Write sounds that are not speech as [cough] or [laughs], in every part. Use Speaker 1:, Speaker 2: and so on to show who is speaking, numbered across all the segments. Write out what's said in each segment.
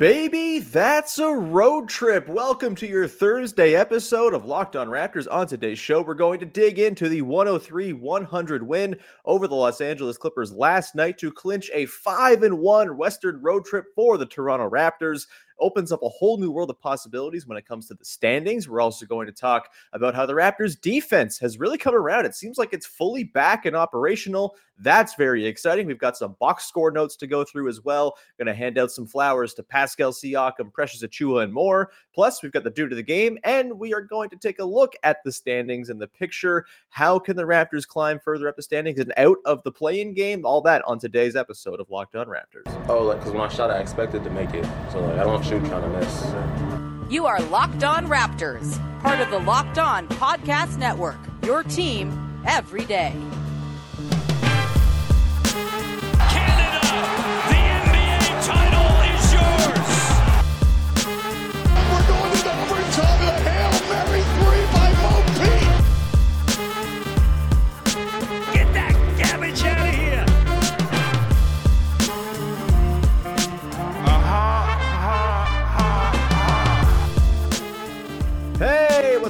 Speaker 1: Baby, that's a road trip. Welcome to your Thursday episode of Locked On Raptors. On today's show, we're going to dig into the 103 100 win over the Los Angeles Clippers last night to clinch a 5 1 Western road trip for the Toronto Raptors opens up a whole new world of possibilities when it comes to the standings. We're also going to talk about how the Raptors defense has really come around. It seems like it's fully back and operational. That's very exciting. We've got some box score notes to go through as well. Going to hand out some flowers to Pascal Siakam, Precious Achiuwa, and more. Plus, we've got the dude of the game, and we are going to take a look at the standings and the picture. How can the Raptors climb further up the standings and out of the play-in game? All that on today's episode of Locked On Raptors.
Speaker 2: Oh, like because when I shot, I expected to make it, so like I don't shoot trying to miss.
Speaker 3: You are Locked On Raptors, part of the Locked On Podcast Network. Your team every day.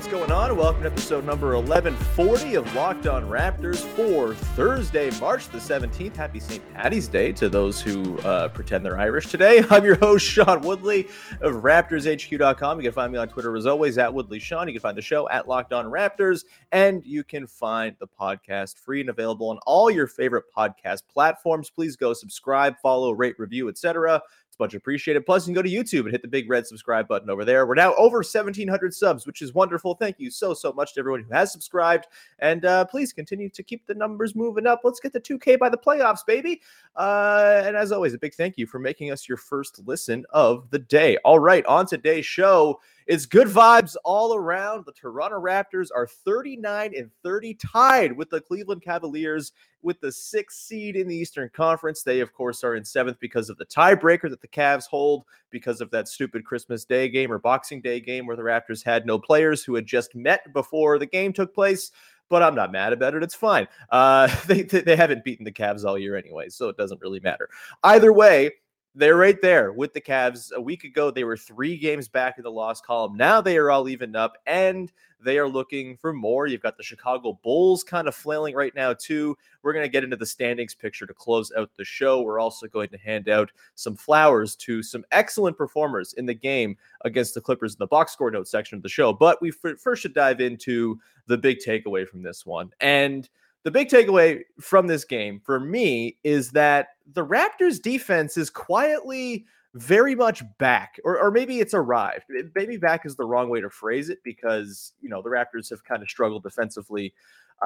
Speaker 1: What's going on? Welcome to episode number 1140 of Locked On Raptors for Thursday, March the 17th. Happy St. Patty's Day to those who uh, pretend they're Irish today. [laughs] I'm your host, Sean Woodley of RaptorsHQ.com. You can find me on Twitter as always at Woodley Sean. You can find the show at Locked On Raptors, and you can find the podcast free and available on all your favorite podcast platforms. Please go subscribe, follow, rate, review, etc much appreciated. Plus, you can go to YouTube and hit the big red subscribe button over there. We're now over 1,700 subs, which is wonderful. Thank you so, so much to everyone who has subscribed. And uh, please continue to keep the numbers moving up. Let's get the 2K by the playoffs, baby. Uh, and as always, a big thank you for making us your first listen of the day. All right, on today's show, it's good vibes all around. The Toronto Raptors are 39 and 30, tied with the Cleveland Cavaliers with the sixth seed in the Eastern Conference. They, of course, are in seventh because of the tiebreaker that the Cavs hold because of that stupid Christmas Day game or Boxing Day game where the Raptors had no players who had just met before the game took place but I'm not mad about it. It's fine. Uh, [laughs] they, they haven't beaten the Cavs all year anyway, so it doesn't really matter. Either way, they're right there with the Cavs. A week ago, they were three games back in the loss column. Now they are all evened up and they are looking for more. You've got the Chicago Bulls kind of flailing right now, too. We're going to get into the standings picture to close out the show. We're also going to hand out some flowers to some excellent performers in the game against the Clippers in the box score note section of the show. But we first should dive into the big takeaway from this one. And the big takeaway from this game for me is that the Raptors defense is quietly very much back, or, or maybe it's arrived. Maybe back is the wrong way to phrase it because, you know, the Raptors have kind of struggled defensively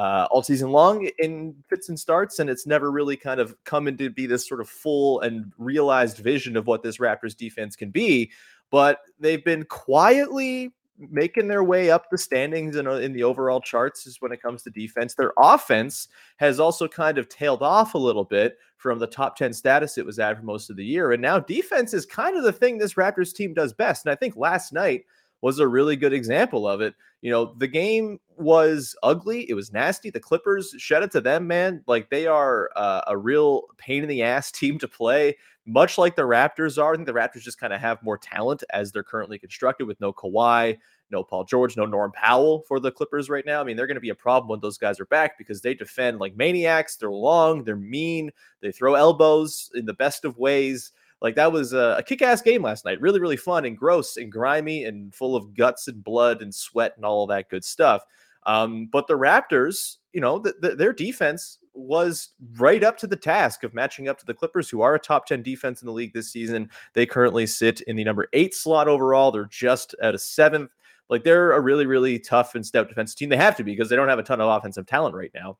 Speaker 1: uh, all season long in fits and starts, and it's never really kind of come into be this sort of full and realized vision of what this Raptors defense can be. But they've been quietly making their way up the standings in, in the overall charts is when it comes to defense. Their offense has also kind of tailed off a little bit from the top 10 status it was at for most of the year. And now defense is kind of the thing this Raptors team does best. And I think last night was a really good example of it. You know, the game was ugly. It was nasty. The Clippers, shed it to them, man. Like they are uh, a real pain in the ass [laughs] team to play, much like the Raptors are. I think the Raptors just kind of have more talent as they're currently constructed with no Kawhi, no Paul George, no Norm Powell for the Clippers right now. I mean, they're going to be a problem when those guys are back because they defend like maniacs. They're long, they're mean, they throw elbows in the best of ways. Like that was a, a kick-ass game last night. Really, really fun and gross and grimy and full of guts and blood and sweat and all that good stuff. Um, but the Raptors, you know, the, the, their defense was right up to the task of matching up to the Clippers, who are a top 10 defense in the league this season. They currently sit in the number eight slot overall. They're just at a seventh. Like they're a really, really tough and stout defensive team. They have to be because they don't have a ton of offensive talent right now.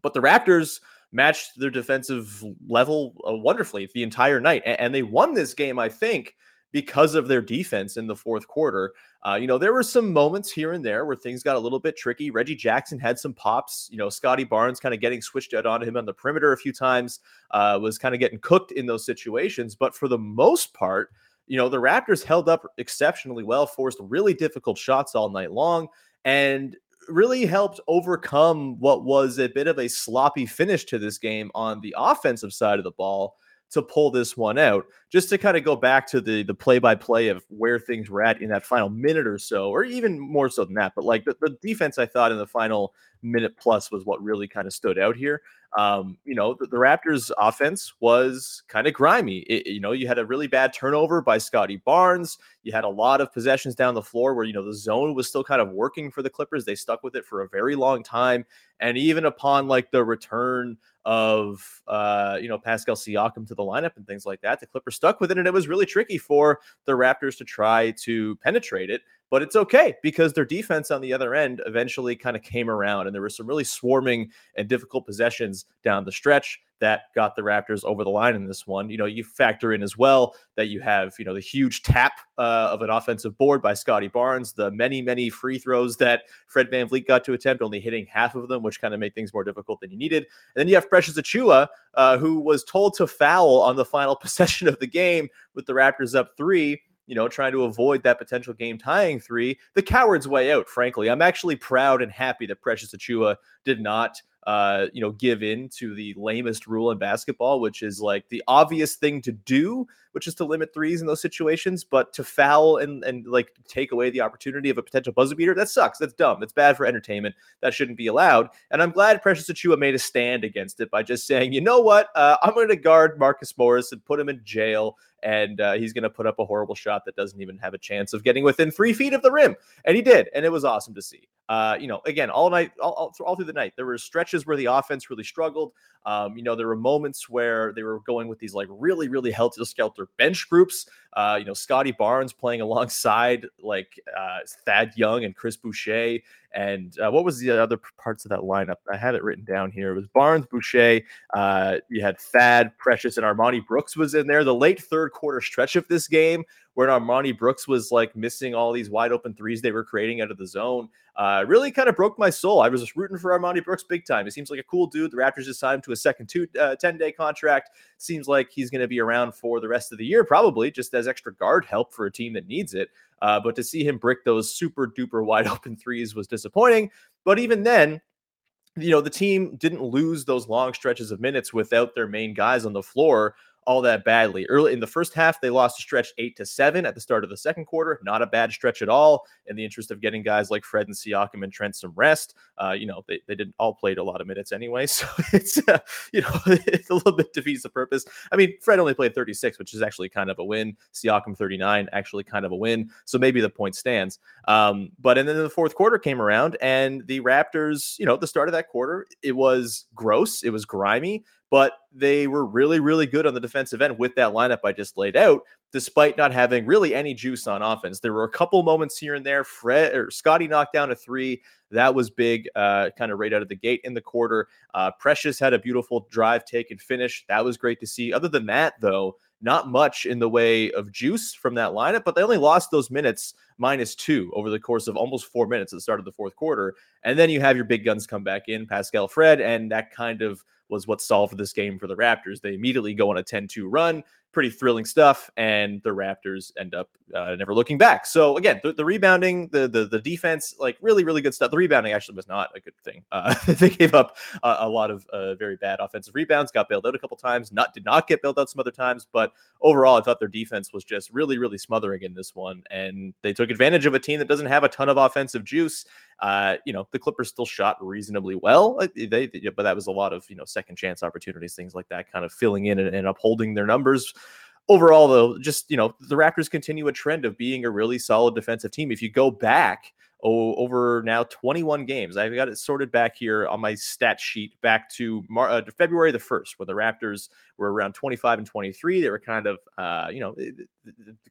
Speaker 1: But the Raptors matched their defensive level uh, wonderfully the entire night, and, and they won this game, I think, because of their defense in the fourth quarter. Uh, you know, there were some moments here and there where things got a little bit tricky. Reggie Jackson had some pops. You know, Scottie Barnes kind of getting switched out onto him on the perimeter a few times, uh, was kind of getting cooked in those situations. But for the most part, you know, the Raptors held up exceptionally well, forced really difficult shots all night long, and really helped overcome what was a bit of a sloppy finish to this game on the offensive side of the ball to pull this one out. Just to kind of go back to the the play by play of where things were at in that final minute or so, or even more so than that. But like the, the defense, I thought in the final minute plus was what really kind of stood out here. Um, you know, the, the Raptors' offense was kind of grimy. It, you know, you had a really bad turnover by Scottie Barnes. You had a lot of possessions down the floor where you know the zone was still kind of working for the Clippers. They stuck with it for a very long time, and even upon like the return of uh, you know Pascal Siakam to the lineup and things like that. The Clippers stuck with it, and it was really tricky for the Raptors to try to penetrate it. But it's okay because their defense on the other end eventually kind of came around, and there were some really swarming and difficult possessions down the stretch that got the Raptors over the line in this one. You know, you factor in as well that you have, you know, the huge tap uh, of an offensive board by Scottie Barnes, the many, many free throws that Fred VanVleet got to attempt, only hitting half of them, which kind of made things more difficult than you needed. And then you have Precious Achiuwa, uh, who was told to foul on the final [laughs] possession of the game with the Raptors up three you know, trying to avoid that potential game tying three, the coward's way out, frankly. I'm actually proud and happy that Precious Achiuwa did not uh, you know, give in to the lamest rule in basketball, which is like the obvious thing to do, which is to limit threes in those situations, but to foul and and like take away the opportunity of a potential buzzer beater, that sucks. That's dumb. That's bad for entertainment. That shouldn't be allowed. And I'm glad Precious Achiuwa made a stand against it by just saying, you know what, uh, I'm going to guard Marcus Morris and put him in jail and uh, he's going to put up a horrible shot that doesn't even have a chance of getting within three feet of the rim. And he did, and it was awesome to see. Uh, you know, again, all night, all, all, through the night, there were stretches where the offense really struggled. Um, you know, there were moments where they were going with these like really, really helter skelter bench groups. Uh, you know, Scottie Barnes playing [laughs] alongside like uh, Thad Young and Chris Boucher. And uh, what was the other parts of that lineup? I had it written down here. It was Barnes, Boucher. Uh, you had Thad, Precious, and Armoni Brooks was in there. The late third quarter stretch of this game, where Armoni Brooks was like missing all these wide open threes they were creating out of the zone, uh, really kind of broke my soul. I was just rooting for Armoni Brooks big time. He seems like a cool dude. The Raptors just signed him to a second two, uh, 10 day contract. Seems like he's going to be around for the rest of the year, probably just as extra guard help for a team that needs it. Uh, but to see him brick those super duper wide [laughs] open threes was disappointing. But even then, you know, the team didn't lose those long stretches of minutes without their main guys on the floor all that badly. Early in the first half, they lost a stretch eight to seven at the start of the second quarter. Not a bad stretch at all. In the interest of getting guys like Fred and Siakam and Trent some rest, uh, you know they, they didn't all played a lot of minutes anyway, [laughs] so it's uh, you know [laughs] it's a little bit defeats the purpose. I mean, Fred only played 36, which is actually kind of a win. Siakam 39, actually kind of a win. So maybe the point stands. Um, but and then the fourth quarter came around, and the Raptors, you know, the start of that quarter, it was gross, it was grimy but they were really, really good on the defensive end with that lineup I just laid out, despite not having really any juice on offense. There were a couple moments here and there. Fred or Scottie knocked down a three. That was big, uh, kind of right out of the gate in the quarter. Uh, Precious had a beautiful drive, take, and finish. That was great to see. Other than that, though, not much in the way of juice from that lineup, but they only lost those minutes minus two over the course of almost four minutes at the start of the fourth quarter. And then you have your big guns come back in, Pascal Fred, and that kind of was what solved this game for the Raptors. They immediately go on a 10 2 run pretty thrilling stuff, and the Raptors end up uh, never looking back. So again, the, the, rebounding, the, the the defense, like really really good stuff. The rebounding actually was not a good thing. Uh, [laughs] they gave up a, a lot of uh, very bad offensive rebounds, got bailed out a couple times, not did not get bailed out some other times, but overall, I thought their defense was just really really smothering in this one, and they took advantage of a team that doesn't have a ton of offensive juice. Uh, you know, the Clippers still shot reasonably well. They, they, but that was a lot of you know second chance opportunities, things like that, kind of filling in and, and upholding their numbers overall, though, just you know, the Raptors continue a trend of being a really solid defensive team. If you go back over now 21 games, I've got it sorted back here on my stat sheet back to Mar- uh, February the 1st, where the Raptors were around 25 and 23. They were kind of, uh, you know,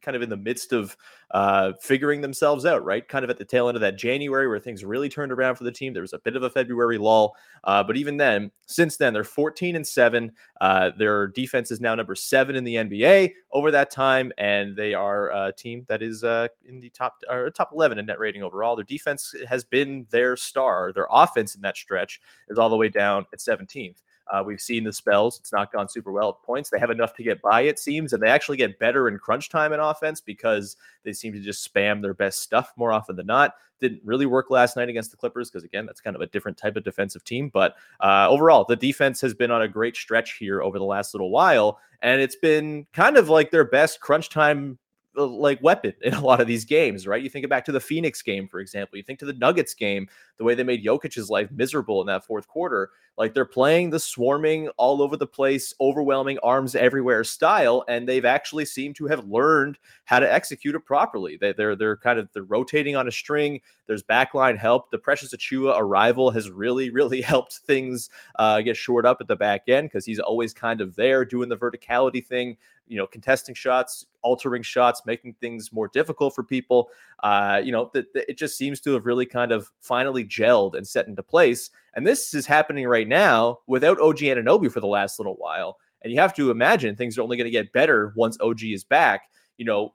Speaker 1: kind of in the midst of uh, figuring themselves out, right? Kind of at the tail end of that January where things really turned around for the team. There was a bit of a February lull, uh, but even then, since then, they're 14 and seven. Uh, their defense is now number seven in the NBA over that time, and they are a team that is uh, in the top or top 11 in net rating overall. Their defense has been their star. Their offense in that stretch is all the way down at 17th. Uh, we've seen the spells. It's not gone super well at points. They have enough to get by, it seems, and they actually get better in crunch time in offense because they seem to just spam their best stuff more often than not. Didn't really work last night against the Clippers because, again, that's kind of a different type of defensive team. But uh, overall, the defense has been on a great stretch here over the last little while, and it's been kind of like their best crunch time like weapon in a lot of these games, right? You think back to the Phoenix game, for example. You think to the Nuggets game, the way they made Jokic's life miserable in that fourth quarter. Like they're playing the swarming all over the place, overwhelming arms everywhere style, and they've actually seemed to have learned how to execute it properly. They, they're they're kind of they're rotating on a string. There's backline help. The Precious Achiuwa arrival has really really [laughs] helped things uh, get shored up at the back end because he's always kind of there doing the verticality thing you know, contesting shots, altering shots, making things more difficult for people. Uh, you know, that it just seems to have really kind of finally gelled and set into place. And this is happening right now without OG Anunoby for the last little while. And you have to imagine things are only going to get better once OG is back. You know,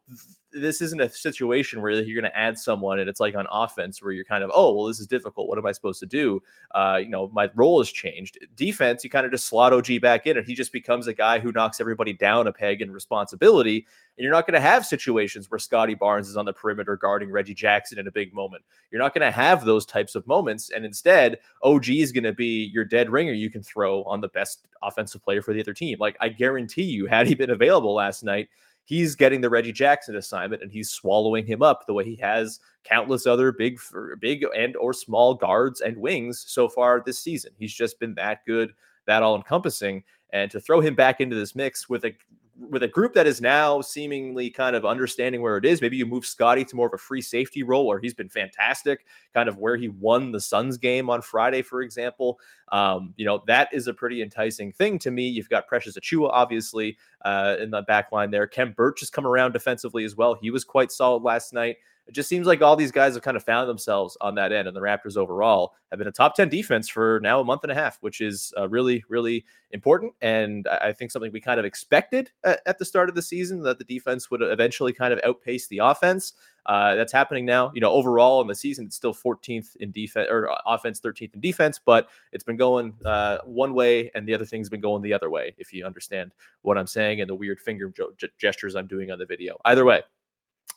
Speaker 1: this isn't a situation where you're going to add someone and it's like on offense where you're kind of oh well this is difficult. What am i supposed to do? Uh, you know my role has changed. Defense you kind of just slot og back in and he just becomes a guy who knocks everybody down a peg in responsibility and you're not going to have situations where Scottie barnes is on the perimeter guarding reggie jackson in a big moment. You're not going to have those types of moments and instead og is going to be your dead ringer you can throw on the best offensive player for the other team. Like i guarantee you had he been available last night he's getting the Reggie Jackson assignment and he's swallowing him up the way he has countless other big big and or small guards and wings so far this season. He's just been that good, that all encompassing and to throw him back into this mix with a with a group that is now seemingly kind of understanding where it is, maybe you move Scottie to more of a free safety role where he's been fantastic, kind of where he won the Suns game on Friday, for example. Um, you know, that is a pretty enticing thing to me. You've got Precious Achiuwa, obviously, uh, in the back line there. Khem Birch has come around defensively as well. He was quite solid last night. It just seems like all these guys have kind of found themselves on that end, and the Raptors overall have been a top 10 defense for now a month and a half, which is uh, really, really important. And I think something we kind of expected at, at, the start of the season that the defense would eventually kind of outpace the offense. Uh, that's happening now. You know, overall in the season, it's still 14th in defense or uh, offense, 13th in defense, but it's been going uh, one way and the other thing's been going the other way, if you understand what I'm saying and the weird finger gestures I'm doing on the video. Either way,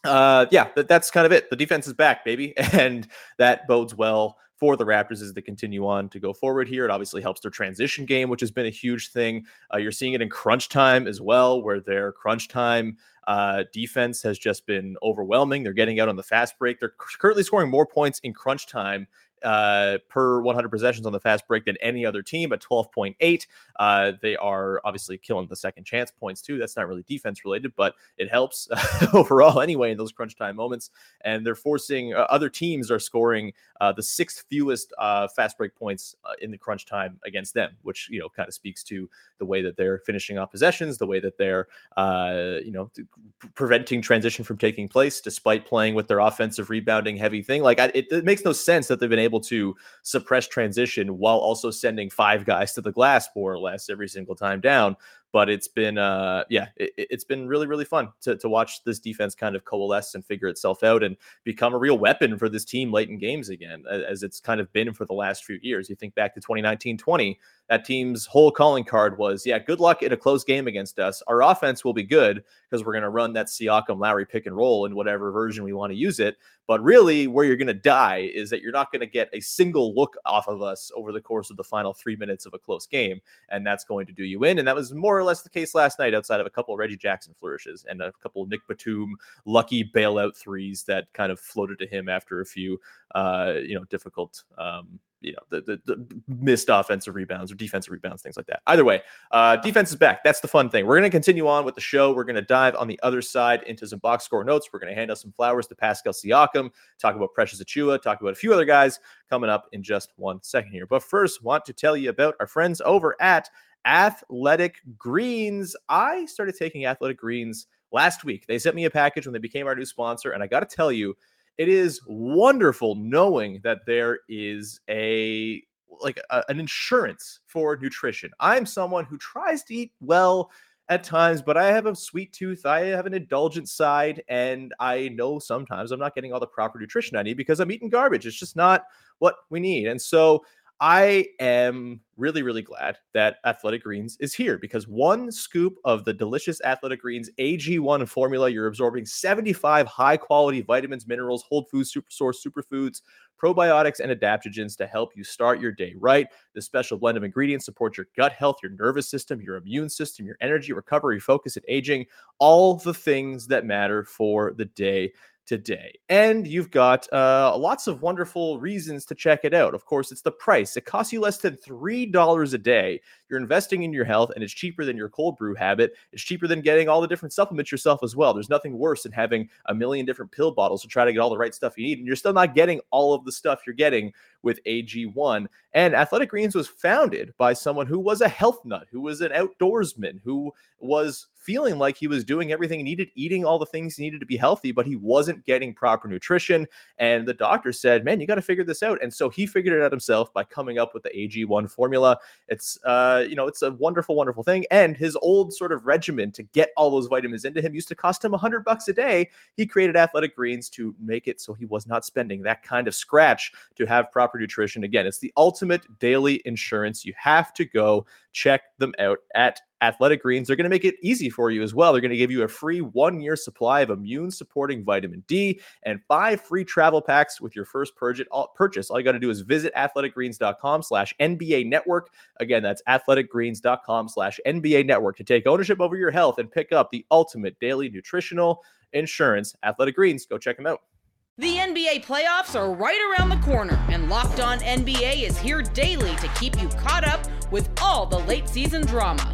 Speaker 1: uh, yeah, that, that's kind of it. The defense is back, baby, [laughs] and that bodes well for the Raptors as they continue on to go forward here. It obviously helps their transition game, which has been a huge thing. Uh, you're seeing it in crunch time as well, where their crunch time uh, defense has just been overwhelming. They're getting out on the fast break. They're currently scoring more points in crunch time uh, per 100 possessions on the fast break than any other team at 12.8. Uh, they are obviously killing the second chance points too. That's not really defense related, but it helps [laughs] overall anyway in those crunch time moments. And they're forcing uh, other teams are scoring uh, the sixth fewest uh, fast break points uh, in the crunch time against them, which you know kind of speaks to the way that they're finishing off possessions, the way that they're you know preventing transition from taking place, despite playing with their offensive rebounding heavy thing. Like I, it, it makes no sense that they've been able able to suppress transition while also sending five guys to the glass more or less every single time down. But it's been, uh, yeah, it, has been really, really fun to, to watch this defense kind of coalesce and figure itself out and become a real weapon for this team late in games again, as it's kind of been for the last few years. You think back to 2019 20, that team's whole calling card was, yeah, good luck in a close game against us. Our offense will be good because we're going to run that Siakam Lowry pick and roll in whatever version we want to use it. But really, where you're going to die is that you're not going to get a single look off of us over the course of the final three minutes of a close game. And that's going to do you in. And that was more or less the case last night, outside of a couple of Reggie Jackson flourishes and a couple of Nick Batum lucky bailout threes that kind of floated to him after a few, uh, you know, difficult um, you know the, the, the, missed offensive rebounds or defensive rebounds things like that. Either way uh defense is back. That's the fun thing. We're going to continue on with the show. We're going to dive on the other side into some box score notes. We're going to hand out some flowers to pascal siakam talk about precious achiuwa talk about a few other guys coming up in just one second here. But first want to tell you about our friends over at Athletic Greens. I started taking Athletic Greens last week. They sent me a package when they became our new sponsor, and I got to tell you, it is wonderful knowing that there is a like a, an insurance for nutrition. I'm someone who tries to eat well at times, but I have a sweet tooth. I have an indulgent side, and I know sometimes I'm not getting all the proper nutrition I need because I'm eating garbage. It's just not what we need. And so I am really, really glad that Athletic Greens is here because one scoop of the delicious Athletic Greens AG1 formula, you're absorbing 75 high quality vitamins, minerals, whole foods, super source, superfoods, probiotics, and adaptogens to help you start your day right. This special blend of ingredients supports your gut health, your nervous system, your immune system, your energy, recovery, focus, and aging all the things that matter for the day today. And you've got uh, lots of wonderful reasons to check it out. Of course, it's the price. It costs you less than $3 a day. You're investing in your health, and it's cheaper than your cold brew habit. It's cheaper than getting all the different supplements yourself as well. There's nothing worse than having a million different pill bottles to try to get all the right stuff you need, and you're still not getting all of the stuff you're getting with AG1. And Athletic Greens was founded by someone who was a health nut, who was an outdoorsman, who was feeling like he was doing everything he needed, eating all the things he needed to be healthy, but he wasn't getting proper nutrition. And the doctor said, "Man, you got to figure this out." And so he figured it out himself by coming up with the AG1 formula. It's uh, Uh, you know, it's a wonderful, wonderful thing. And his old sort of regimen to get all those vitamins into him used to cost him a hundred bucks a day. He created Athletic Greens to make it so he was not spending that kind of scratch to have proper nutrition. Again, it's the ultimate daily insurance. You have to go check them out at Athletic Greens. They're going to make it easy for you as well. They're going to give you a free one year supply of immune supporting vitamin D and five free travel packs with your first purchase. All, you got to do is visit athleticgreens.com slash NBA network. Again, that's athleticgreens.com slash NBA network to take ownership over your health and pick up the ultimate daily nutritional insurance. Athletic Greens, go check them out.
Speaker 3: The NBA playoffs are right around the corner, and Locked On NBA is here daily to keep you caught up with all the late season drama.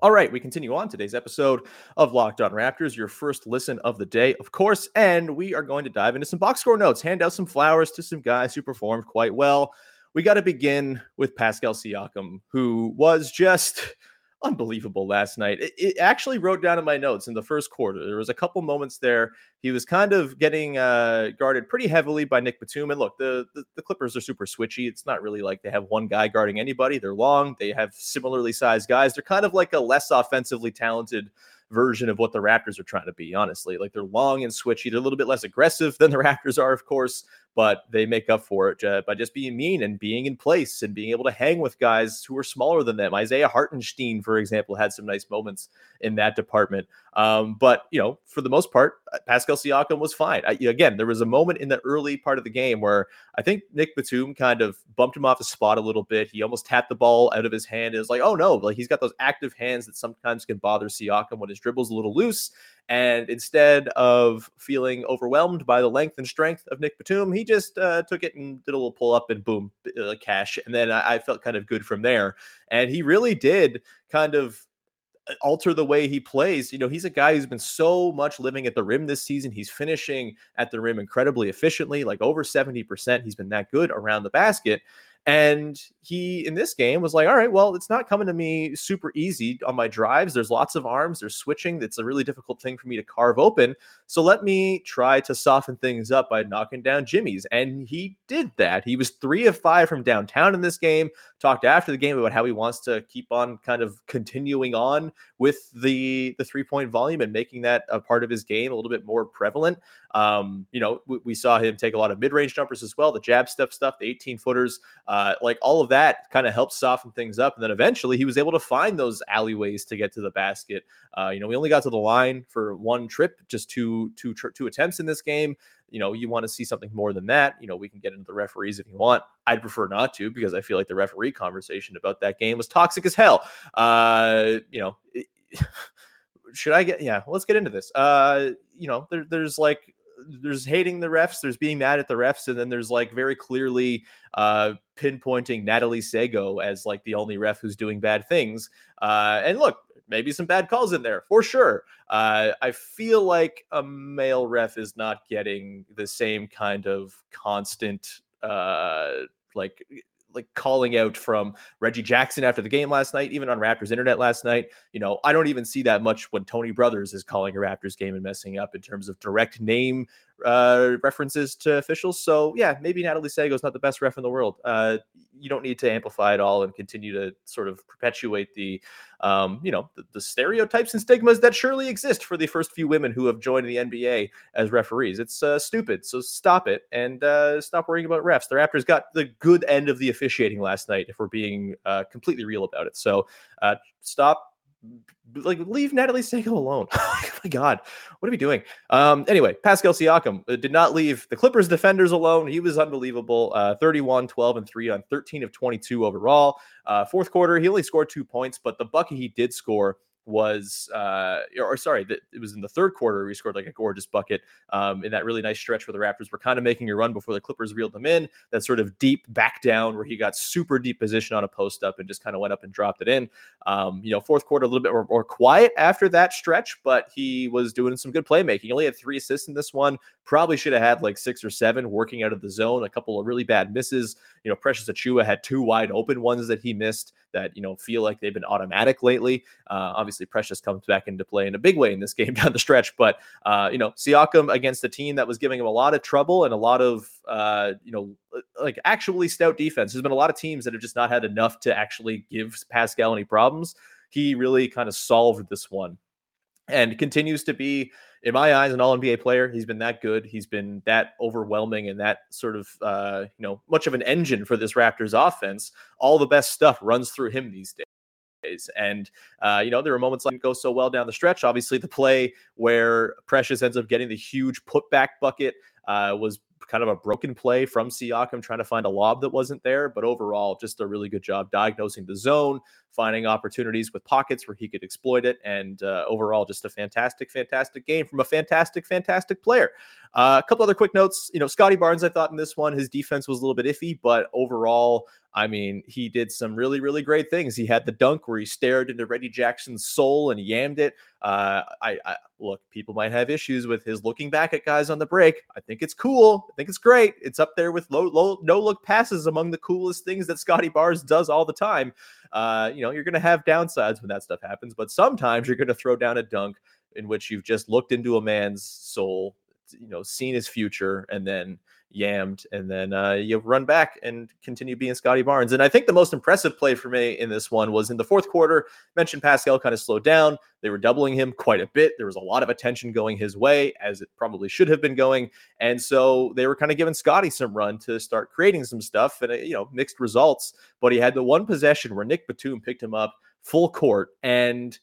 Speaker 1: All right, we continue on today's episode of Locked On Raptors, your first listen of the day, of course. And we are going to dive into some box score notes, hand out some flowers to some guys who performed quite well. We got to begin with Pascal Siakam, who was just unbelievable last night. It, it, actually wrote down in my notes in the first quarter. There was a couple moments there. He was kind of getting uh, guarded pretty heavily by Nick Batum. And look, the, the, the Clippers are super switchy. It's not really like they have one guy guarding anybody. They're long. They have similarly sized guys. They're kind of like a less offensively talented version of what the Raptors are trying to be, honestly. Like they're long and switchy. They're a little bit less aggressive than the [laughs] Raptors are, of course, but they make up for it uh, by just being mean and being in place and being able to hang with guys who are smaller than them. Isaiah Hartenstein, for example, had some nice moments in that department. Um, but, you know, for the most part, uh, Pascal Siakam was fine. I, again, there was a moment in the early part of the game where I think Nick Batum kind of bumped him off his spot a little bit. He almost tapped the ball out of his hand. It was like, oh no, like he's got those active hands that sometimes can bother Siakam when his dribble's a little loose. And instead of feeling overwhelmed by the length and strength of Nick Batum, he just uh, took it and did a little pull up and boom, uh, cash. And then I, I felt kind of good from there. And he really did kind of alter the way he plays. You know, he's a guy who's been so much living at the rim this season. He's finishing at the rim incredibly efficiently, like over 70%. He's been that good around the basket. And he in this game was like, all right, well, it's not coming to me super easy on my drives. There's lots of arms, there's switching. It's a really difficult thing for me to carve open. So let me try to soften things up by knocking down Jimmy's. And he did that. He was three of five from downtown in this game. Talked after the game about how he wants to keep on kind of continuing on with the the three point volume and making that a part of his game a little bit more prevalent. Um, you know, we, we saw him take a lot of mid range jumpers as well, the jab step stuff, the 18 footers, uh, like all of that kind of helped soften things up. And then eventually he was able to find those alleyways to get to the basket. Uh, you know, we only got to the line for one trip, just two, two, two attempts in this game. You know, you want to see something more than that. You know, we can get into the referees if you want. I'd prefer not to because I feel like the referee conversation about that game was toxic as hell. Uh, you know, [laughs] should I get yeah, let's get into this. Uh, you know, there, there's like there's hating the refs, there's being mad at the refs, and then there's like very clearly uh, pinpointing Natalie Sago as like the only ref who's doing bad things. Uh, and look, maybe some bad calls in there for sure. Uh, I feel like a male ref is not getting the same kind of constant uh like like calling out from Reggie Jackson after the game last night, even on Raptors internet last night. You know, I don't even see that much when Tony Brothers is calling a Raptors game and messing up in terms of direct name uh, references to officials. So yeah, maybe Natalie Sago is not the best ref in the world. Uh, you don't need to amplify it all and continue to sort of perpetuate the, um, you know, the, the, stereotypes and stigmas that surely exist for the first few women who have joined the NBA as referees. It's uh, stupid. So stop it and uh, stop worrying about refs. The Raptors got the good end of the officiating last night, if we're being uh, completely real about it. So uh, stop like leave Natalie Sago alone. [laughs] oh my God, what are we doing? Um, anyway, Pascal Siakam uh, did not leave the Clippers defenders alone. He was unbelievable. Uh, 31, 12, and 3 on 13 of 22 overall. Uh, fourth quarter, he only scored two points, but the bucket he did score was uh or sorry that it was in the third quarter We scored like a gorgeous bucket um in that really nice stretch where the raptors were kind of making a run before the clippers reeled them in that sort of deep back down where he got super deep position on a post up and just kind of went up and dropped it in. Um you know fourth quarter a little bit more, more quiet after that stretch but he was doing some good playmaking. He only had three assists in this one probably should have had like six or seven working out of the zone a couple of really bad misses. You know precious Achiuwa had two wide open ones that he missed that you know feel like they've been automatic lately. Uh obviously obviously Precious comes back into play in a big way in this [laughs] game down the stretch. But uh, you know, Siakam against a team that was giving him a lot of trouble and a lot of uh, you know, like actually stout defense. There's been a lot of teams that have just not had enough to actually give Pascal any problems. He really kind of solved this one and continues to be in my eyes an all nba player he's been that good he's been that overwhelming and that sort of uh, you know much of an engine for this raptors offense all the best stuff runs through him these days and, uh, you know, there were moments like go so well down the stretch. Obviously, the play where Precious ends up getting the huge putback bucket uh, was kind of a broken play from Siakam trying to find a lob that wasn't there. But overall, just a really good job diagnosing the zone, finding opportunities with pockets where he could exploit it. And uh, overall, just a fantastic, fantastic game from a fantastic, fantastic player. Uh, a couple other quick notes. You know, Scottie Barnes, I thought in this one, his defense was a little bit iffy, but overall, I mean, he did some really, really great things. He had the dunk where he stared into Reggie Jackson's soul and yammed it. Uh, I, I look, people might have issues with his looking back at guys on the break. I think it's cool. I think it's great. It's up there with low, low, no look passes among the coolest things that Scottie Barnes does all the time. Uh, you know, you're going to have downsides when that stuff happens, but sometimes you're going to throw down a dunk in which you've just looked into a man's soul, you know, seen his future, and then yammed, and then uh, you run back and continue being Scottie Barnes. And I think the most impressive play for me in this one was in the fourth quarter. Mentioned Pascal kind of slowed down. They were doubling him quite a bit. There was a lot of attention going his way, as it probably should have been going. And so they were kind of giving Scottie some run to start creating some stuff, and uh, you know, mixed results. But he had the one possession where Nick Batum picked him up full court and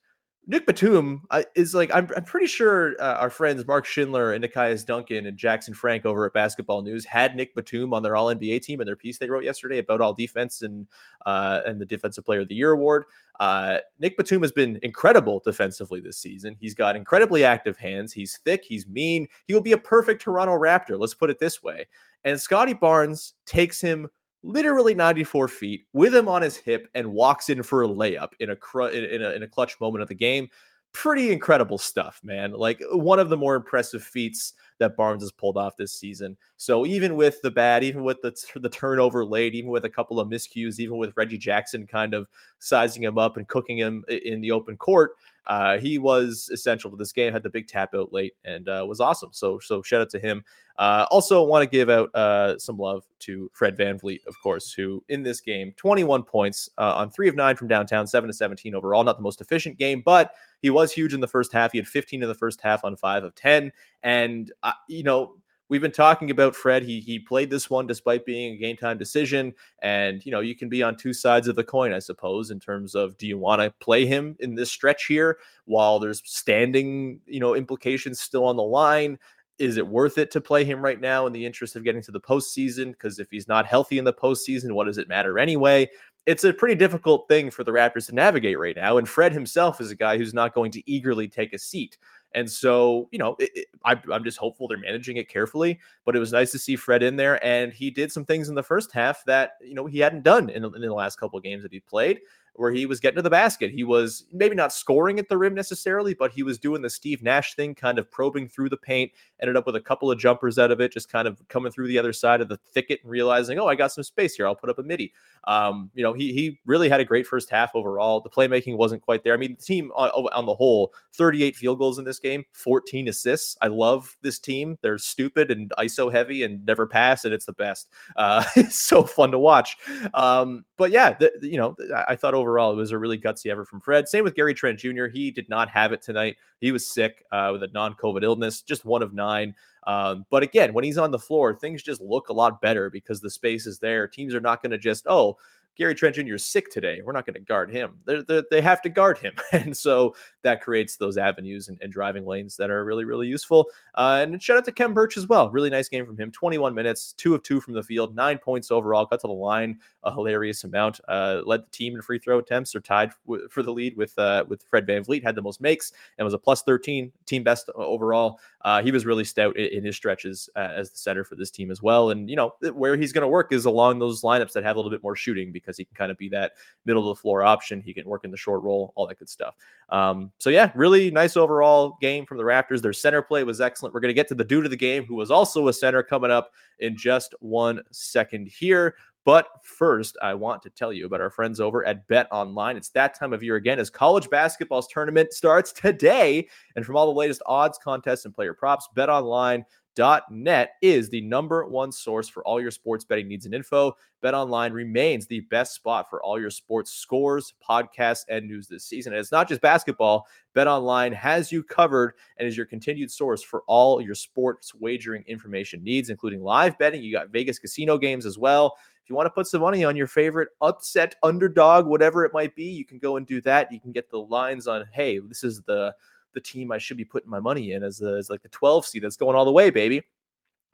Speaker 1: Nick Batum uh, is like I'm, I'm pretty sure uh, our friends Mark Schindler and Nekias Duncan and Jackson Frank over at Basketball News had Nick Batum on their All NBA team in their piece they wrote yesterday about all defense and uh, and the Defensive Player of the Year award. Uh, Nick Batum has been incredible defensively this season. He's got incredibly active hands. He's thick. He's mean. He will be a perfect Toronto Raptor. Let's put it this way. And Scottie Barnes takes him literally 94 feet with him on his hip and walks in for a layup in a, cr- in a, in a clutch moment of the game. Pretty incredible stuff, man. Like one of the more impressive feats that Barnes has pulled off this season. So even with the bad, even with the [laughs] the turnover late, even with a couple of miscues, even with Reggie Jackson kind of sizing him up and cooking him in the open court, uh, he was essential to this game. Had the big tap out late and uh, was awesome. So so shout out to him. Uh, also want to give out uh, some love to Fred Van VanVleet, of course, who in this game 21 points uh, on three of nine from downtown, seven to 17 overall. Not the most efficient game, but he was huge in the first half. He had 15 in the first half on five of 10, and uh, you know we've been talking about Fred. He he played this one despite being a game time decision, and you know you can be on two sides of the coin, I suppose, in terms of do you want to play him in this stretch here while there's standing you know implications still on the line. Is it worth it to play him right now in the interest of getting to the postseason? Because if he's not healthy in the postseason, what does it matter anyway? It's a pretty difficult thing for the Raptors to navigate right now. And Fred himself is a guy who's not going to eagerly take a seat And so, you know, it, it, I, I'm just hopeful they're managing it carefully. But it was nice to see Fred in there, and he did some things in the first half that you know he hadn't done in, in the last couple of games that he played where he was getting to the basket. He was maybe not scoring at the rim necessarily, but he was doing the Steve Nash thing, kind of probing through the paint, ended up with a couple of jumpers out of it, just kind of coming through the other side of the thicket and realizing, oh, I got some space here. I'll put up a midi. Um, you know, he he really had a great first half overall. The playmaking wasn't quite there. I mean, the team on, on the whole, 38 field goals in this game, 14 assists. I love this team. They're stupid and ISO heavy and never pass, and it's the best. Uh, [laughs] it's so fun to watch. Um, but yeah, the, you know, I thought overall it was a really gutsy effort from Fred. Same with Gary Trent Jr. He did not have it tonight. He was sick uh, with a non-COVID illness, just one of nine. Um, but again, when he's on the floor, things just look a lot better because the space is there. Teams are not going to just, oh, Gary Trent is sick today. We're not going to guard him. They're, they're, they have to guard him. [laughs] And so that creates those avenues and, and driving lanes that are really, really useful. Uh, and shout out to Khem Birch as well. Really nice game from him. 21 minutes, two of two from the field, nine points overall. Got to the line a hilarious amount. Uh, led the team in free throw attempts or tied w- for the lead with uh, with Fred VanVleet. Had the most makes and was a plus 13 team best overall. Uh, he was really stout in, in his stretches uh, as the center for this team as well. And, you know, where he's going to work is along those lineups that have a little bit more shooting because he can kind of be that middle of the floor option. He can work in the short role, all that good stuff. Um, so, yeah, really nice overall game from the Raptors. Their center play was excellent. We're going to get to the dude of the game, who was also a center, coming up in just one second here. But first, I want to tell you about our friends over at Bet Online. It's that time of year again as college basketball's tournament starts today. And from all the latest odds, contests, and player props, Bet Online Bet.net is the number one source for all your sports betting needs and info. BetOnline remains the best spot for all your sports scores, podcasts, and news this season. And it's not just basketball. BetOnline has you covered and is your continued source for all your sports wagering information needs, including live betting. You got Vegas casino games as well. If you want to put some money on your favorite upset underdog, whatever it might be, you can go and do that. You can get the lines on, hey, this is the the team I should be putting my money in as, as like the 12 seed that's going all the way, baby.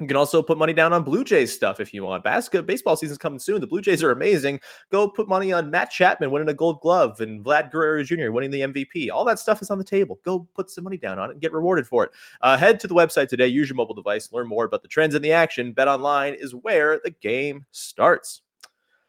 Speaker 1: You can also put money down on Blue Jays stuff if you want. Basketball baseball season's coming soon. The Blue Jays are amazing. Go put money on Matt Chapman winning a Gold Glove and Vlad Guerrero Jr. winning the MVP. All that stuff is on the table. Go put some money down on it and get rewarded for it. Uh, head to the website today. Use your mobile device. Learn more about the trends in the action. Bet online is where the game starts.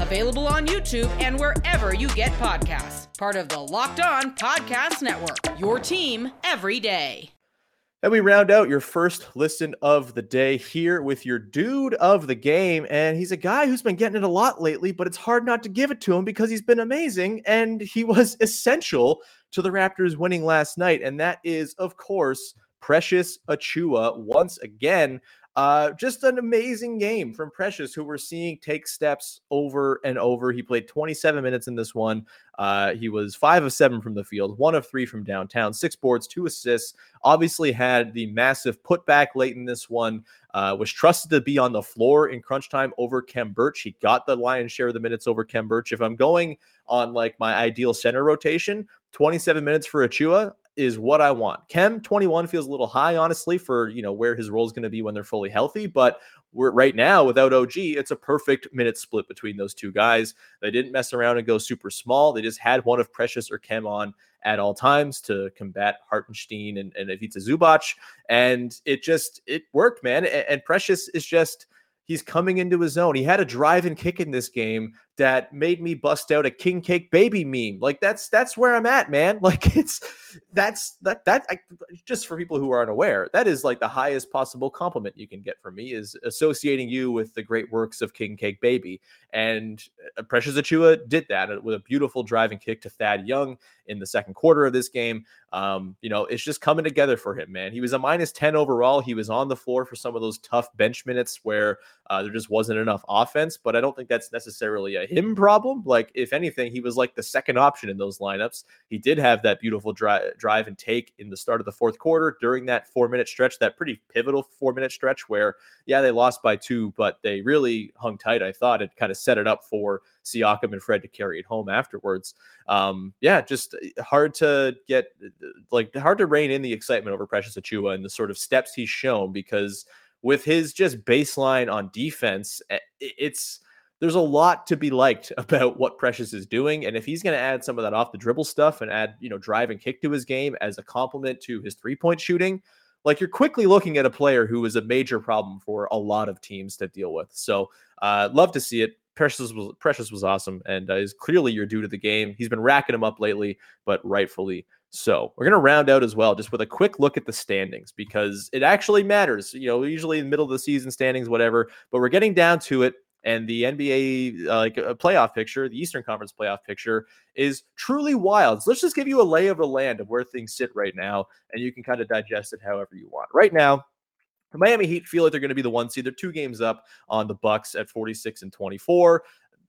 Speaker 3: available on YouTube and wherever you get podcasts. Part of the Locked On Podcast Network, your team every day.
Speaker 1: And we round out your first listen of the day here with your dude of the game. And he's a guy who's been getting it a lot lately, but it's hard not to give it to him because he's been amazing and he was [laughs] essential to the Raptors winning last night. And that is, of course, Precious Achiuwa once again. Uh, just an amazing game from Precious, who we're seeing take steps over and over. He played 27 minutes in this one. Uh, he was five of seven from the field, one of three from downtown, six boards, two assists. Obviously, had the massive putback late in this one. Uh, was trusted to be on the floor in crunch time over Khem Birch. He got the lion's share of the minutes over Khem Birch. If I'm going on like my ideal center rotation, 27 minutes for Achiuwa is what I want. Khem 21 feels a little high, honestly, for you know where his role is going to be when they're fully healthy. But we're right now without OG, it's a perfect minute split between those two guys. They didn't mess around and go super small. They just had one of Precious or Khem on at all times to combat Hartenstein and, and Ivica Zubac. And it just it worked, man. And, and Precious is just he's coming into his own. He had a drive and kick in this game that made me bust out a king cake baby meme. Like that's that's where I'm at, man. [laughs] Like it's that's that that I, just for people who are unaware, that is like the highest possible compliment you can get from me is associating you with the great works of King Cake Baby. And uh, Precious Achiuwa did that with a beautiful driving kick to Thad Young in the second quarter of this game. Um, you know, it's just coming together for him, man. He was a minus 10 overall. He was on the floor for some of those tough bench minutes where uh, there just wasn't enough offense, but I don't think that's necessarily a him problem. Like, if anything, he was like the second option in those lineups. He did have that beautiful drive, drive and take in the start of the fourth quarter during that four minute stretch, that pretty pivotal four minute stretch where, yeah, they lost by two, but they really hung tight. I thought it kind of set it up for Siakam and Fred to carry it home afterwards. Um, yeah, just uh, hard to get, uh, like, hard to rein in the excitement over Precious Achiuwa and the sort of steps he's shown because with his just baseline on defense, eh, it's there's a lot to be liked [laughs] about what Precious is doing. And if he's going to add some of that off the dribble stuff and add, you know, drive and kick to his game as a complement to his three point shooting, like you're quickly looking at a player who is a major problem for a lot of teams to deal with. So, uh, love to see it. Precious was Precious was awesome, and uh, is clearly you're due to the game. He's been racking them up lately, but rightfully so. We're gonna round out as well, just with a quick look at the standings because it actually matters. You know, usually in the middle of the season standings, whatever, but we're getting down to it. And the NBA uh, like a playoff picture, the Eastern Conference playoff picture is truly wild. So let's just give you a lay of the land of where things sit right now, and you can kind of digest it however you want. Right now, the Miami Heat feel like they're going to be the one seed. They're two games up on the Bucks at 46 and 24.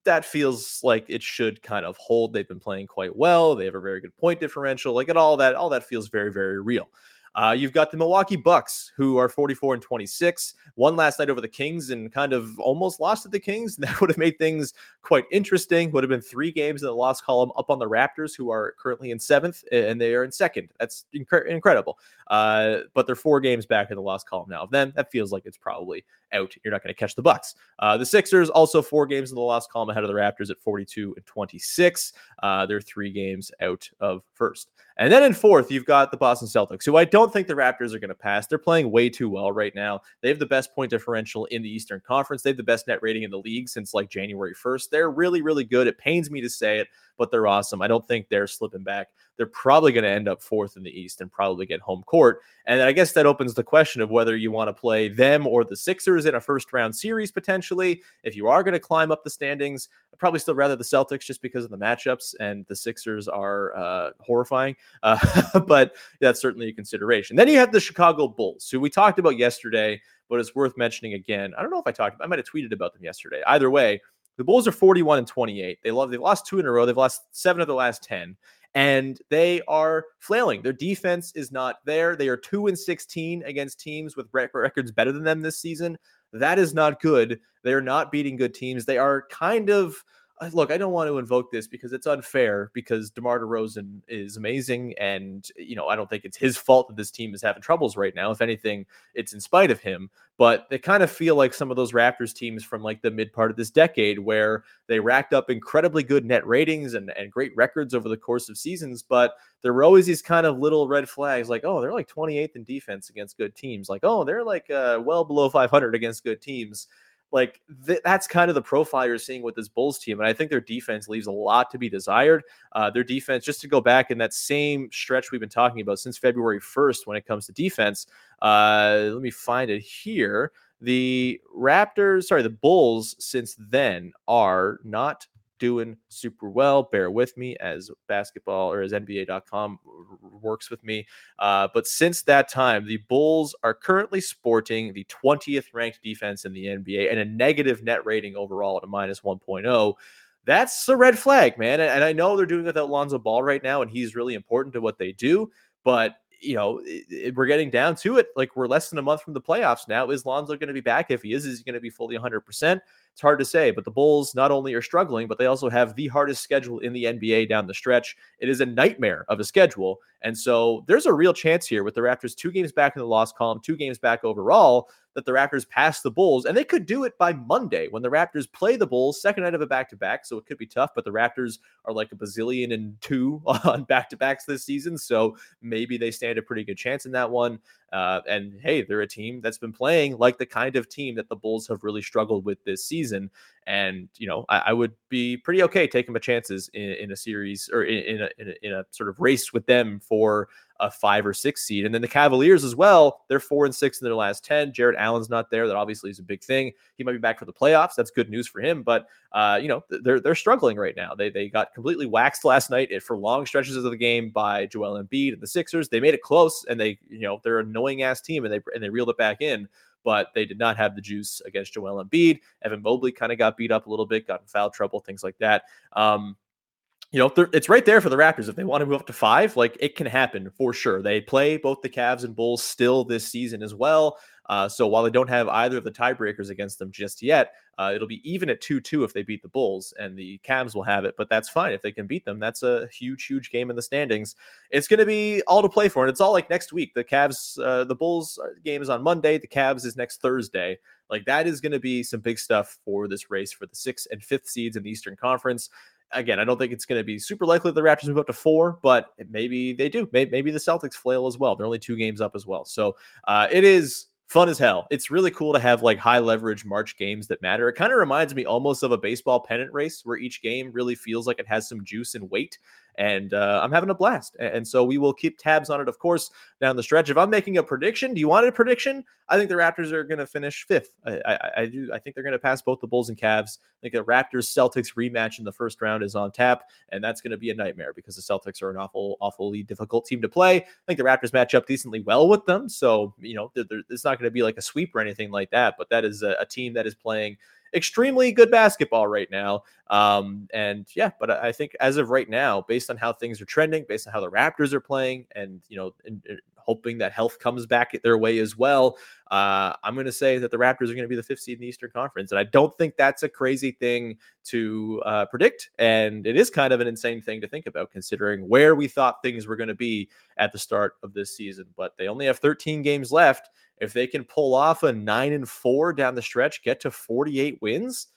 Speaker 1: That feels like it should kind of hold. They've been playing quite well. They have a very good point differential. Like it all that, all that feels very, very real. Uh, you've got the Milwaukee Bucks, who are 44 and 26, won last night over the Kings and kind of almost lost to the Kings. [laughs] That would have made things quite interesting. Would have been three games in the loss column up on the Raptors, who are currently in seventh, and they are in second. That's incre- incredible. Uh, but they're four games back in the loss column now. Then that feels like it's probably out. You're not going to catch the Bucks. Uh, the Sixers also four games in the loss column ahead of the Raptors at 42 and 26. Uh, they're three games out of first. And then in fourth, you've got the Boston Celtics, who I don't think the Raptors are going to pass. They're playing way too well right now. They have the best point differential in the Eastern Conference. They have the best net rating in the league since like January 1st. They're really, really good. It pains me to say it, but they're awesome. I don't think they're slipping back they're probably going to end up fourth in the East and probably get home court. And I guess that opens the question of whether you want to play them or the Sixers in a first round series potentially. If you are going to climb up the standings, I'd probably still rather the Celtics just because of the matchups, and the Sixers are uh, horrifying. Uh, [laughs] but that's certainly a consideration. Then you have the Chicago Bulls, who we talked about yesterday, but it's worth mentioning again. I don't know if I talked, I might have tweeted about them yesterday. Either way, the Bulls are 41 and 28. They love they've lost two in a row. They've lost seven of the last 10 and they are flailing. Their defense is not there. They are 2 and 16 against teams with records better than them this season. That is not good. They're not beating good teams. They are kind of look, I don't want to invoke this because it's unfair because DeMar DeRozan is amazing. And, you know, I don't think it's his fault that this team is having troubles right now. If anything, it's in spite of him. But they kind of feel like some of those Raptors teams from like the mid part of this decade where they racked up incredibly good net ratings and, and great records over the course of seasons. But there were always these kind of little red flags like, oh, they're like 28th in defense against good teams. Like, oh, they're like uh, well below 500 against good teams like th- that's kind of the profile you're seeing with this Bulls team. And I think their defense leaves a lot to be desired. Uh, their defense, just to go back in that same stretch we've been talking about since February 1st when it comes to defense, uh, let me find it here. The Raptors, sorry, the Bulls since then are not doing super well. Bear with me as basketball or as NBA.com works with me. Uh, but since that time, the Bulls are currently sporting the 20th ranked defense in the NBA and a negative net rating overall at a minus 1.0 that's a red flag, man. And I know they're doing it without Lonzo Ball right now, and he's really important to what they do. But you know, we're getting down to it. Like we're less than a month from the playoffs now. Is Lonzo going to be back? If he is, is he going to be fully 100%? It's hard to say, but the Bulls not only are struggling, but they also have the hardest schedule in the NBA down the stretch. It is a nightmare of a schedule. And so there's a real chance here with the Raptors two games back in the loss column, two games back overall, that the Raptors pass the Bulls. And they could do it by Monday when the Raptors play the Bulls, second night of a back to back. So it could be tough, but the Raptors are like a bazillion and two [laughs] on back to backs this season. So maybe they stand a pretty good chance in that one. Uh, and hey, they're a team that's been playing like the kind of team that the Bulls have really struggled with this season. And you know, I, I would be pretty okay taking my chances in, in a series or in, in, a, in, a, in a sort of race with them for a five or six seed. And then the Cavaliers as well, they're four and six in their last 10. Jarrett Allen's not there. That obviously is a big thing. He might be back for the playoffs. That's good news for him. But uh, you know, they're they're struggling right now. They they got completely waxed last night for long stretches of the game by Joel Embiid and the Sixers. They made it close and they, you know, they're an annoying ass team and they and they reeled it back in. but they did not have the juice against Joel Embiid. Evan Mobley kind of got beat up a little bit, got in foul trouble, things like that. Um, you know, it's right there for the Raptors. If they want to move up to five, like it can happen for sure. They play both the Cavs and Bulls still this season as well. Uh, so while they don't have either of the tiebreakers against them just yet, uh, it'll be even at 2 2 if they beat the Bulls, and the Cavs will have it. But that's fine. If they can beat them, that's a huge, huge game in the standings. It's going to be all to play for. And it's all like next week. The Cavs, uh, the Bulls uh, game is on Monday. The Cavs is next Thursday. Like that is going to be some big stuff for this race for the sixth and fifth seeds in the Eastern Conference again, I don't think it's going to be super likely the Raptors move up to four, but maybe they do. Maybe, the Celtics flail as well. They're only two games up as well. So uh, it is fun as hell. It's really cool to have like high leverage March games that matter. It kind of reminds me almost of a baseball pennant race where each game really feels like it has some juice and weight and uh, I'm having a blast. And so we will keep tabs on it, of course, down the stretch. If I'm making a prediction, do you want a prediction? I think the Raptors are going to finish fifth. I, I, I, do. I think they're going to pass both the Bulls and Cavs. I think the Raptors Celtics rematch in the first round is on tap, and that's going to be a nightmare because the Celtics are an awful, awfully difficult team to play. I think the Raptors match up decently well with them, so you know they're, they're, it's not going to be like a sweep or anything like that. But that is a, a team that is playing extremely good basketball right now. Um, and yeah, but I think as of right now, based on how things are trending, based on how the Raptors are playing, and you know, and, and hoping that health comes back their way as well, uh, I'm going to say that the Raptors are going to be the fifth seed in the Eastern Conference, and I don't think that's a crazy thing to uh, predict. And it is kind of an insane thing to think about, considering where we thought things were going to be at the start of this season. But they only have 13 games left if they can pull off a nine and four down the stretch, get to 48 wins,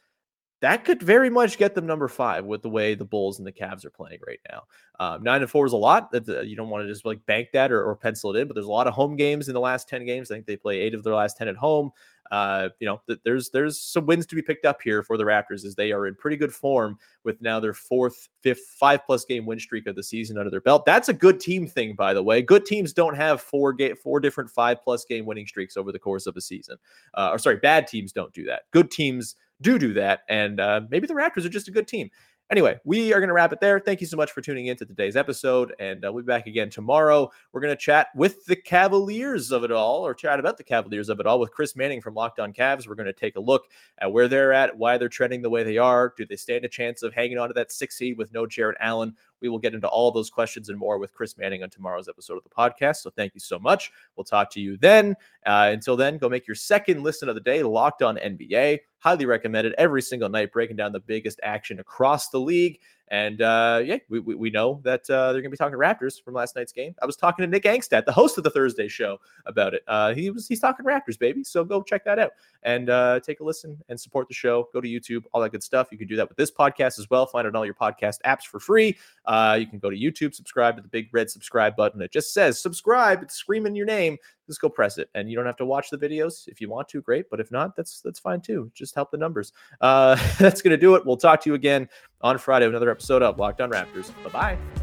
Speaker 1: that could very much get them number five with the way the Bulls and the Cavs are playing right now. Um, nine and four is a lot. You don't want to just like bank that or, or, pencil it in, but there's a lot of home games in the last ten games. I think they play eight of their last ten at home. Uh, you know, th- there's there's some wins to be picked up here for the Raptors as they are in pretty good form with now their fourth, fifth, five plus game win streak of the season under their belt. That's a good team thing, by the way. Good teams don't have four game, four different five plus game winning streaks over the course of a season. Uh, or sorry, bad teams don't do that. Good teams do do that. And uh, maybe the Raptors are just a good team. Anyway, we are going to wrap it there. Thank you so much for tuning in to today's episode, and uh, we'll be back again tomorrow. We're going to chat with the Cavaliers of it all, or chat about the Cavaliers of it all with Chris Manning from Locked On Cavs. We're going to take a look at where they're at, why they're trending the way they are. Do they stand a chance of hanging on to that six seed with no Jarrett Allen? We will get into all those questions and more with Chris Manning on tomorrow's episode of the podcast. So thank you so much. We'll talk to you then. Uh, until then, go make your second listen of the day, Locked On NBA. Highly recommended every single night, breaking down the biggest action across the league. And uh, yeah, we, we, we, know that uh, they're going to be talking Raptors from last night's game. I was talking to Nick Angstadt, the host of the Thursday show, about it. Uh, he was he's talking Raptors, baby. So go check that out and uh, take a listen and support the show. Go to YouTube, all that good stuff. You can do that with this podcast as well. Find it on all your podcast apps for free. Uh, you can go to YouTube, subscribe to the big red subscribe button. It just says subscribe. It's screaming your name. Just go press it, and you don't have to watch the videos if you want to. Great, but if not, that's that's fine too. Just help the numbers. Uh, [laughs] that's gonna do it. We'll talk to you again on Friday another episode of Locked On Raptors. Bye bye.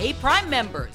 Speaker 3: Hey, Prime members,